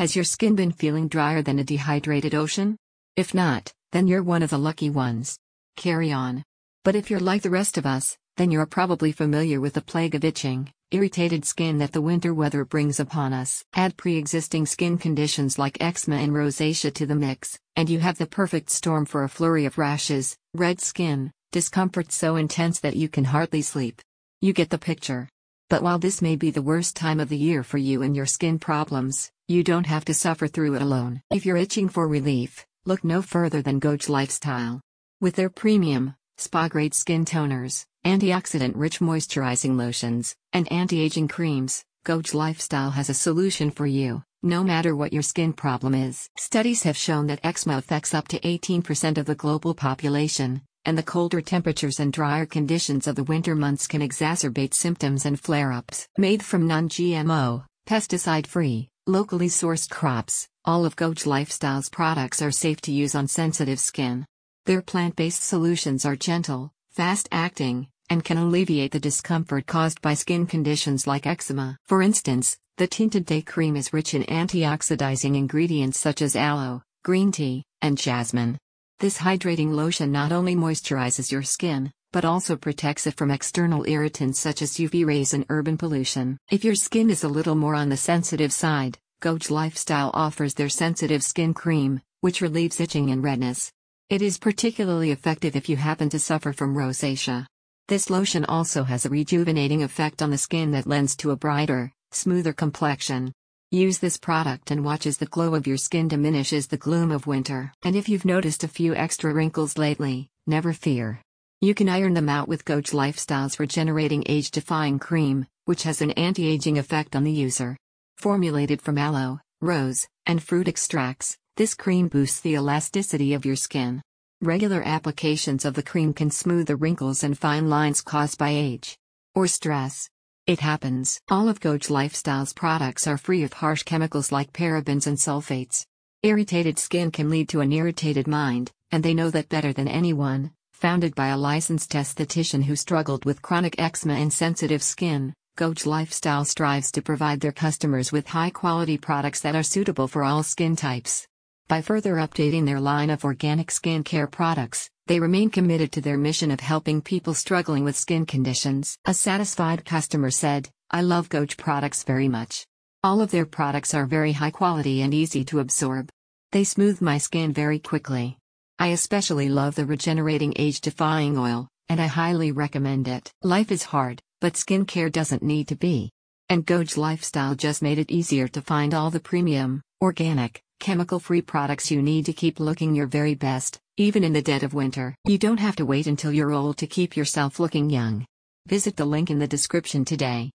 Has your skin been feeling drier than a dehydrated ocean? If not, then you're one of the lucky ones. Carry on. But if you're like the rest of us, then you're probably familiar with the plague of itching, irritated skin that the winter weather brings upon us. Add pre existing skin conditions like eczema and rosacea to the mix, and you have the perfect storm for a flurry of rashes, red skin, discomfort so intense that you can hardly sleep. You get the picture. But while this may be the worst time of the year for you and your skin problems, you don't have to suffer through it alone. If you're itching for relief, look no further than Goj Lifestyle. With their premium, spa grade skin toners, antioxidant rich moisturizing lotions, and anti aging creams, Goj Lifestyle has a solution for you, no matter what your skin problem is. Studies have shown that eczema affects up to 18% of the global population, and the colder temperatures and drier conditions of the winter months can exacerbate symptoms and flare ups. Made from non GMO, pesticide free, locally sourced crops, all of Goj Lifestyle's products are safe to use on sensitive skin. Their plant based solutions are gentle, fast acting, and can alleviate the discomfort caused by skin conditions like eczema. For instance, the tinted day cream is rich in antioxidizing ingredients such as aloe, green tea, and jasmine. This hydrating lotion not only moisturizes your skin, but also protects it from external irritants such as UV rays and urban pollution. If your skin is a little more on the sensitive side, Goj Lifestyle offers their sensitive skin cream, which relieves itching and redness. It is particularly effective if you happen to suffer from rosacea. This lotion also has a rejuvenating effect on the skin that lends to a brighter, smoother complexion. Use this product and watch as the glow of your skin diminishes the gloom of winter. And if you've noticed a few extra wrinkles lately, never fear. You can iron them out with Goj Lifestyle's regenerating age defying cream, which has an anti aging effect on the user. Formulated from aloe, rose, and fruit extracts, this cream boosts the elasticity of your skin. Regular applications of the cream can smooth the wrinkles and fine lines caused by age or stress. It happens. All of Goj Lifestyle's products are free of harsh chemicals like parabens and sulfates. Irritated skin can lead to an irritated mind, and they know that better than anyone. Founded by a licensed esthetician who struggled with chronic eczema and sensitive skin, Goj Lifestyle strives to provide their customers with high quality products that are suitable for all skin types. By further updating their line of organic skincare products, they remain committed to their mission of helping people struggling with skin conditions. A satisfied customer said, I love Goj products very much. All of their products are very high quality and easy to absorb. They smooth my skin very quickly. I especially love the regenerating age defying oil, and I highly recommend it. Life is hard, but skincare doesn't need to be. And Goj Lifestyle just made it easier to find all the premium, organic, chemical free products you need to keep looking your very best even in the dead of winter. You don't have to wait until you're old to keep yourself looking young. Visit the link in the description today.